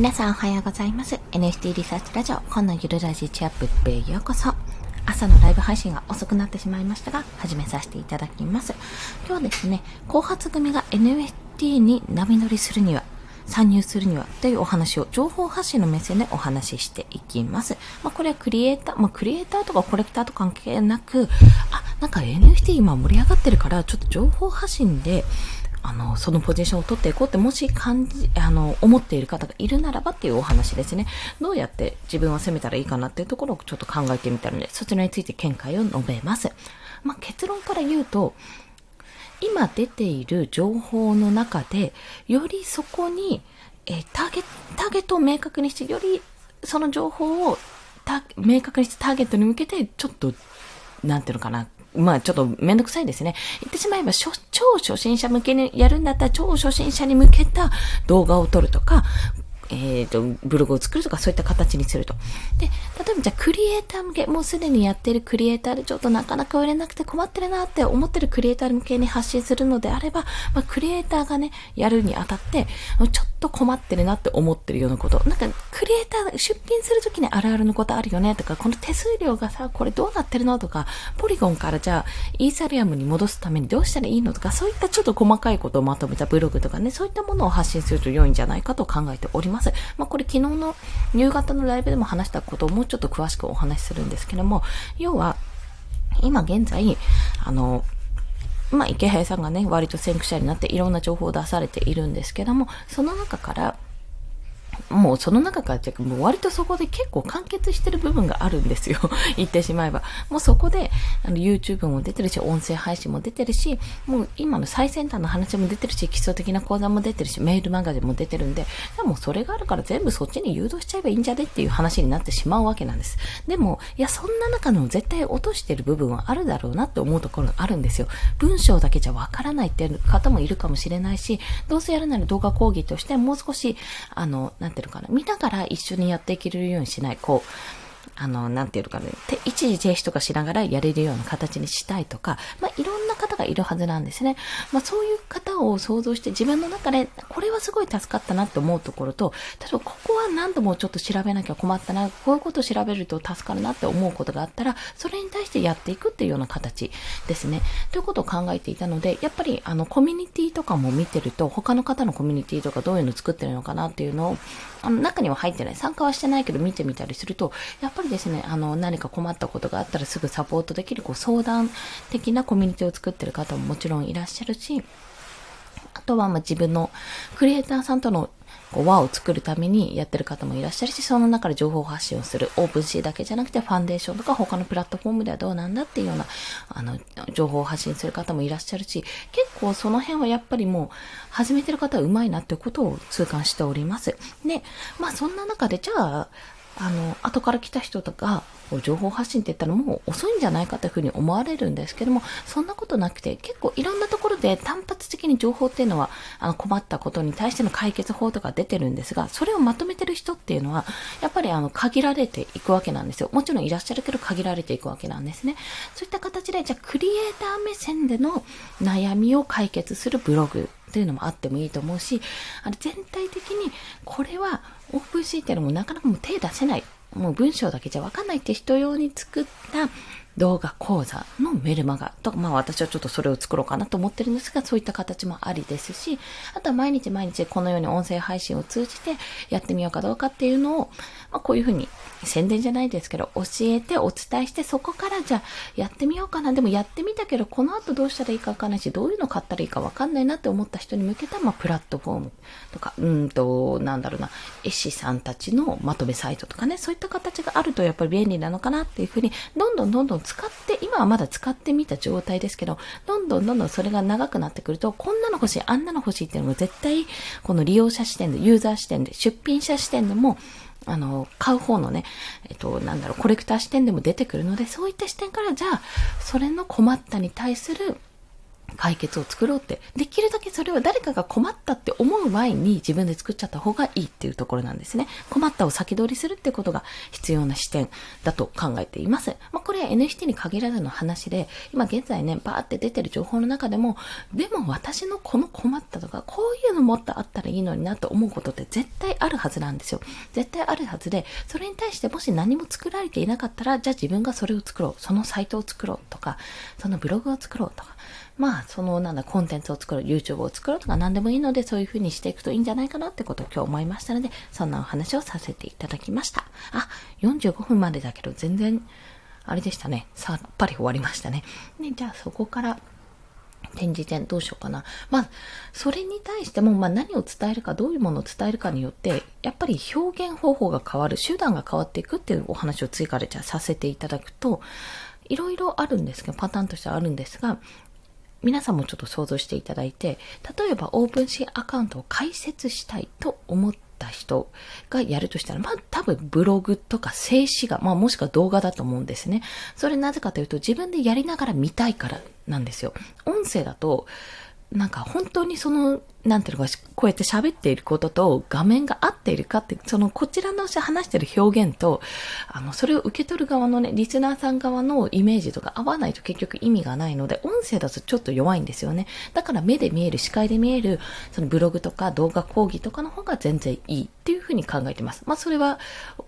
皆さんおはようございます。NFT リサーチラジオ、今のゆるラジチアップへようこそ。朝のライブ配信が遅くなってしまいましたが、始めさせていただきます。今日はですね、後発組が NFT に波乗りするには、参入するにはというお話を情報発信の目線でお話ししていきます。まあ、これはクリエイター、まあ、クリエイターとかコレクターと関係なく、あ、なんか NFT 今盛り上がってるから、ちょっと情報発信で、あの、そのポジションを取っていこうって、もし感じ、あの、思っている方がいるならばっていうお話ですね。どうやって自分は攻めたらいいかなっていうところをちょっと考えてみたので、そちらについて見解を述べます。まあ、結論から言うと、今出ている情報の中で、よりそこに、えターゲット、ターゲットを明確にして、よりその情報を明確にしてターゲットに向けて、ちょっと、なんていうのかな、まあちょっとめんどくさいですね。言ってしまえば、超初心者向けにやるんだったら、超初心者に向けた動画を撮るとか、えっ、ー、と、ブログを作るとかそういった形にすると。で、例えばじゃあクリエイター向け、もうすでにやってるクリエイターでちょっとなかなか売れなくて困ってるなって思ってるクリエイター向けに発信するのであれば、まあ、クリエイターがね、やるにあたって、ちょっと困ってるなって思ってるようなこと。なんか、クリエイター、出品するときにあるあるのことあるよねとか、この手数料がさ、これどうなってるのとか、ポリゴンからじゃあ、イーサリアムに戻すためにどうしたらいいのとか、そういったちょっと細かいことをまとめたブログとかね、そういったものを発信すると良いんじゃないかと考えております。ま。あ、これ昨日の夕方のライブでも話したことをもうちょっと詳しくお話しするんですけども、要は、今現在、あの、まあ、池平さんがね、割と先駆者になっていろんな情報を出されているんですけども、その中から、もうその中からもう割とそこで結構完結してる部分があるんですよ。言ってしまえば。もうそこで、あの、YouTube も出てるし、音声配信も出てるし、もう今の最先端の話も出てるし、基礎的な講座も出てるし、メールマガジンも出てるんで、でもそれがあるから全部そっちに誘導しちゃえばいいんじゃねっていう話になってしまうわけなんです。でも、いや、そんな中の絶対落としてる部分はあるだろうなって思うところがあるんですよ。文章だけじゃわからないっていう方もいるかもしれないし、どうせやるなら動画講義としてもう少し、あの、なんてってるかな、見ながら一緒にやっていけるようにしない、こう、あの、なんていうかね、一時停止とかしながらやれるような形にしたいとか、まあ、いろんな方がいるはずなんですね。まあ、そういう方を想像して自分の中で、これはすごい助かったなって思うところと、例えばここは何度もちょっと調べなきゃ困ったな、こういうことを調べると助かるなって思うことがあったら、それに対してやっていくっていうような形ですね。ということを考えていたので、やっぱりあの、コミュニティとかも見てると、他の方のコミュニティとかどういうの作ってるのかなっていうのを、あの、中には入ってない、参加はしてないけど見てみたりすると、やっぱりですね、あの、何か困ったことがあったらすぐサポートできる、こう、相談的なコミュニティを作ってる方ももちろんいらっしゃるし、あとは、ま、自分のクリエイターさんとのこう輪を作るためにやってる方もいらっしゃるし、その中で情報発信をする。オープンシーだけじゃなくて、ファンデーションとか他のプラットフォームではどうなんだっていうような、あの、情報を発信する方もいらっしゃるし、結構その辺はやっぱりもう、始めてる方は上手いなってことを痛感しております。で、まあそんな中で、じゃあ、あの、後から来た人とか、情報発信って言ったらもう遅いんじゃないかというふうに思われるんですけども、そんなことなくて、結構いろんなところで単発的に情報っていうのは、あの困ったことに対しての解決法とか出てるんですが、それをまとめてる人っていうのは、やっぱりあの、限られていくわけなんですよ。もちろんいらっしゃるけど限られていくわけなんですね。そういった形で、じゃあクリエイター目線での悩みを解決するブログというのもあってもいいと思うし、あの全体的にこれはオープンシーっていうのもなかなかもう手出せない。もう文章だけじゃわかんないって人用に作った動画講座のメルマガとか、まあ私はちょっとそれを作ろうかなと思ってるんですが、そういった形もありですし、あとは毎日毎日このように音声配信を通じてやってみようかどうかっていうのを、まあこういうふうに宣伝じゃないですけど、教えてお伝えして、そこからじゃあやってみようかな。でもやってみたけど、この後どうしたらいいかわかんないし、どういうの買ったらいいかわかんないなって思った人に向けた、まあプラットフォームとか、うんと、なんだろうな、絵師さんたちのまとめサイトとかね、そういった形があるとやっぱり便利なのかなっていうふうに、どんどんどんどん使って、今はまだ使ってみた状態ですけど、どんどんどんどんそれが長くなってくると、こんなの欲しい、あんなの欲しいっていうのも絶対、この利用者視点で、ユーザー視点で、出品者視点でも、あの、買う方のね、えっと、なんだろう、コレクター視点でも出てくるので、そういった視点から、じゃあ、それの困ったに対する、解決を作ろうって、できるだけそれは誰かが困ったって思う前に自分で作っちゃった方がいいっていうところなんですね。困ったを先取りするってことが必要な視点だと考えています。まあ、これは NFT に限らずの話で、今現在ね、バーって出てる情報の中でも、でも私のこの困ったとか、こういうのもっとあったらいいのになと思うことって絶対あるはずなんですよ。絶対あるはずで、それに対してもし何も作られていなかったら、じゃあ自分がそれを作ろう。そのサイトを作ろうとか、そのブログを作ろうとか、まあ、その、なんだ、コンテンツを作る、YouTube を作るとか何でもいいので、そういう風にしていくといいんじゃないかなってことを今日思いましたので、そんなお話をさせていただきました。あ、45分までだけど、全然、あれでしたね。さっぱり終わりましたね。ね、じゃあそこから、展示展どうしようかな。まあ、それに対しても、まあ何を伝えるか、どういうものを伝えるかによって、やっぱり表現方法が変わる、手段が変わっていくっていうお話を追加でじゃあさせていただくと、いろいろあるんですけど、パターンとしてはあるんですが、皆さんもちょっと想像していただいて、例えばオープンシーアカウントを開設したいと思った人がやるとしたら、まあ多分ブログとか静止画、まあもしくは動画だと思うんですね。それなぜかというと自分でやりながら見たいからなんですよ。音声だと、なんか本当にその、なんていうのか、こうやって喋っていることと画面が合っているかって、そのこちらの話してる表現と、あの、それを受け取る側のね、リスナーさん側のイメージとか合わないと結局意味がないので、音声だとちょっと弱いんですよね。だから目で見える、視界で見える、そのブログとか動画講義とかの方が全然いいっていうふうに考えてます。まあそれは、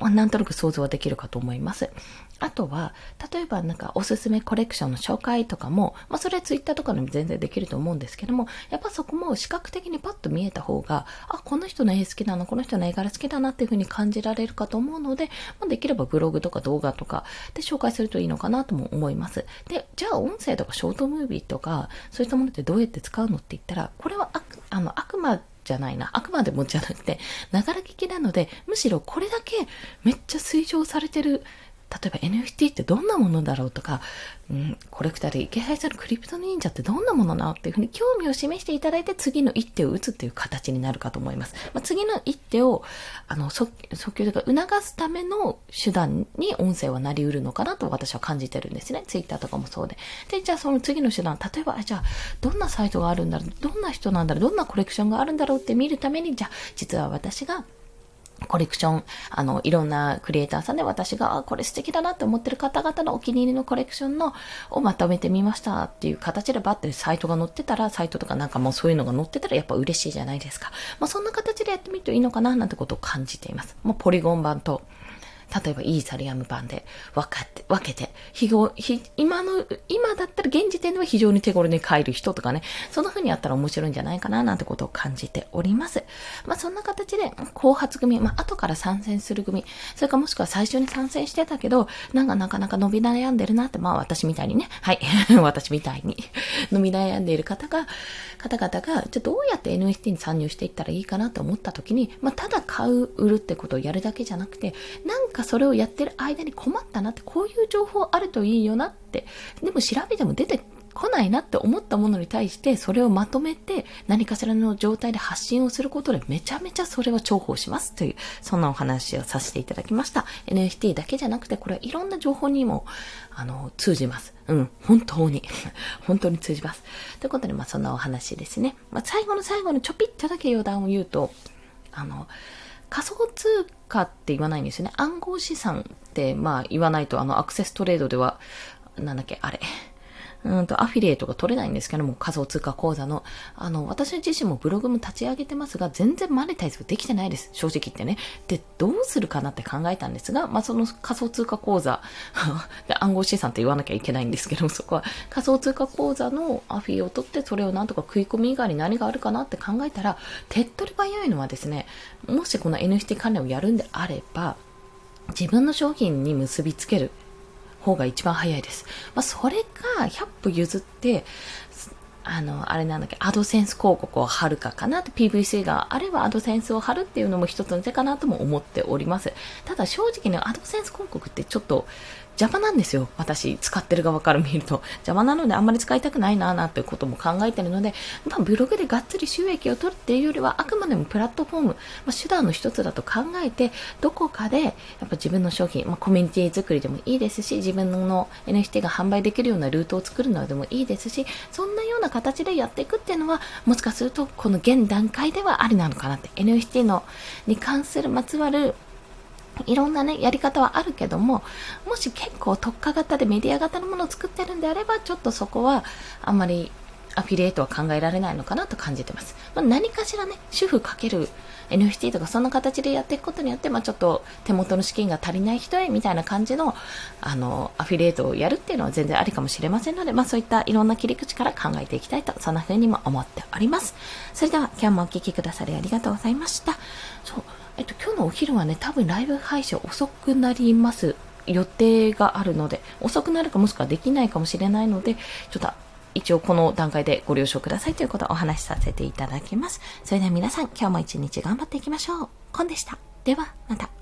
なんとなく想像はできるかと思います。あとは、例えばなんかおすすめコレクションの紹介とかも、まあそれはツイッターとかでも全然できると思うんですけども、やっぱそこも視覚的的にパッと見えた方が、あ、この人の絵好きだな、この人の絵柄好きだなっていう風に感じられるかと思うので、まあ、できればブログとか動画とかで紹介するといいのかなとも思います。で、じゃあ音声とかショートムービーとか、そういったものってどうやって使うのって言ったら、これはああの、あくまじゃないな。あくまでもじゃなくて、ながら聞きなので、むしろこれだけめっちゃ推奨されてる例えば NFT ってどんなものだろうとか、うん、コレクターで池原さんのクリプト忍者ってどんなものなのっていうふうに興味を示していただいて次の一手を打つっていう形になるかと思います。まあ、次の一手を、あの、即興とか促すための手段に音声はなり得るのかなと私は感じてるんですね。ツイッターとかもそうで。で、じゃあその次の手段、例えば、じゃあ、どんなサイトがあるんだろう、どんな人なんだろう、どんなコレクションがあるんだろうって見るために、じゃあ、実は私がコレクション、あの、いろんなクリエイターさんで私が、あ、これ素敵だなって思ってる方々のお気に入りのコレクションの、をまとめてみましたっていう形でバッてサイトが載ってたら、サイトとかなんかもうそういうのが載ってたらやっぱ嬉しいじゃないですか。まあそんな形でやってみるといいのかななんてことを感じています。もうポリゴン版と、例えばイーサリアム版で分かって、分けて、非常、非、今の、今だったら現時点では非常に手頃に買える人とかね、そんな風にやったら面白いんじゃないかななんてことを感じております。まあそんな形で、後発組、まあ後から参戦する組、それかもしくは最初に参戦してたけど、なんかなかなか伸び悩んでるなって、まあ私みたいにね、はい、私みたいに。伸び悩んでいる方が、方々が、じゃあどうやって NFT に参入していったらいいかなと思った時に、まあただ買う、売るってことをやるだけじゃなくて、なんかかそれをやってる間に困ったなって、こういう情報あるといいよなって、でも調べても出てこないなって思ったものに対して、それをまとめて何かしらの状態で発信をすることでめちゃめちゃそれは重宝しますという、そんなお話をさせていただきました。NFT だけじゃなくて、これはいろんな情報にも、あの、通じます。うん、本当に。本当に通じます。ということで、まあそんなお話ですね。まあ最後の最後のちょぴっとだけ余談を言うと、あの、仮想通貨って言わないんですよね。暗号資産ってまあ言わないとあのアクセストレードでは、なんだっけ、あれ。うんと、アフィリエイトが取れないんですけども、仮想通貨講座の。あの、私自身もブログも立ち上げてますが、全然マネタイズができてないです。正直言ってね。で、どうするかなって考えたんですが、まあ、その仮想通貨講座 で、暗号資産って言わなきゃいけないんですけども、そこは仮想通貨講座のアフィを取って、それをなんとか食い込み以外に何があるかなって考えたら、手っ取り早いのはですね、もしこの NFT 関連をやるんであれば、自分の商品に結びつける方が一番早いです。まあ、それか100歩譲って、あの、あれなんだっけ、アドセンス広告を貼るかかなって PVC があればアドセンスを貼るっていうのも一つの手かなとも思っております。ただ正直ね、アドセンス広告ってちょっと邪魔なんですよ。私、使ってる側から見ると。邪魔なのであんまり使いたくないななんていうことも考えてるので、まあ、ブログでがっつり収益を取るっていうよりは、あくまでもプラットフォーム、まあ、手段の一つだと考えて、どこかで、やっぱ自分の商品、まあ、コミュニティ作りでもいいですし、自分の NFT が販売できるようなルートを作るのでもいいですし、そんなような形でやっていくっていうのは、もしかすると、この現段階ではありなのかなって、NFT の、に関するまつわるいろんなね、やり方はあるけども、もし結構特化型でメディア型のものを作ってるんであれば、ちょっとそこはあんまりアフィリエイトは考えられないのかなと感じてます。まあ、何かしらね、主婦かける NFT とかそんな形でやっていくことによって、まあ、ちょっと手元の資金が足りない人へみたいな感じの、あの、アフィリエイトをやるっていうのは全然ありかもしれませんので、まあ、そういったいろんな切り口から考えていきたいと、そんな風にも思っております。それでは今日もお聴きくださりありがとうございました。そうえっと、今日のお昼はね、多分ライブ配信遅くなります。予定があるので、遅くなるかもしくはできないかもしれないので、ちょっと一応この段階でご了承くださいということをお話しさせていただきます。それでは皆さん、今日も一日頑張っていきましょう。コンでした。では、また。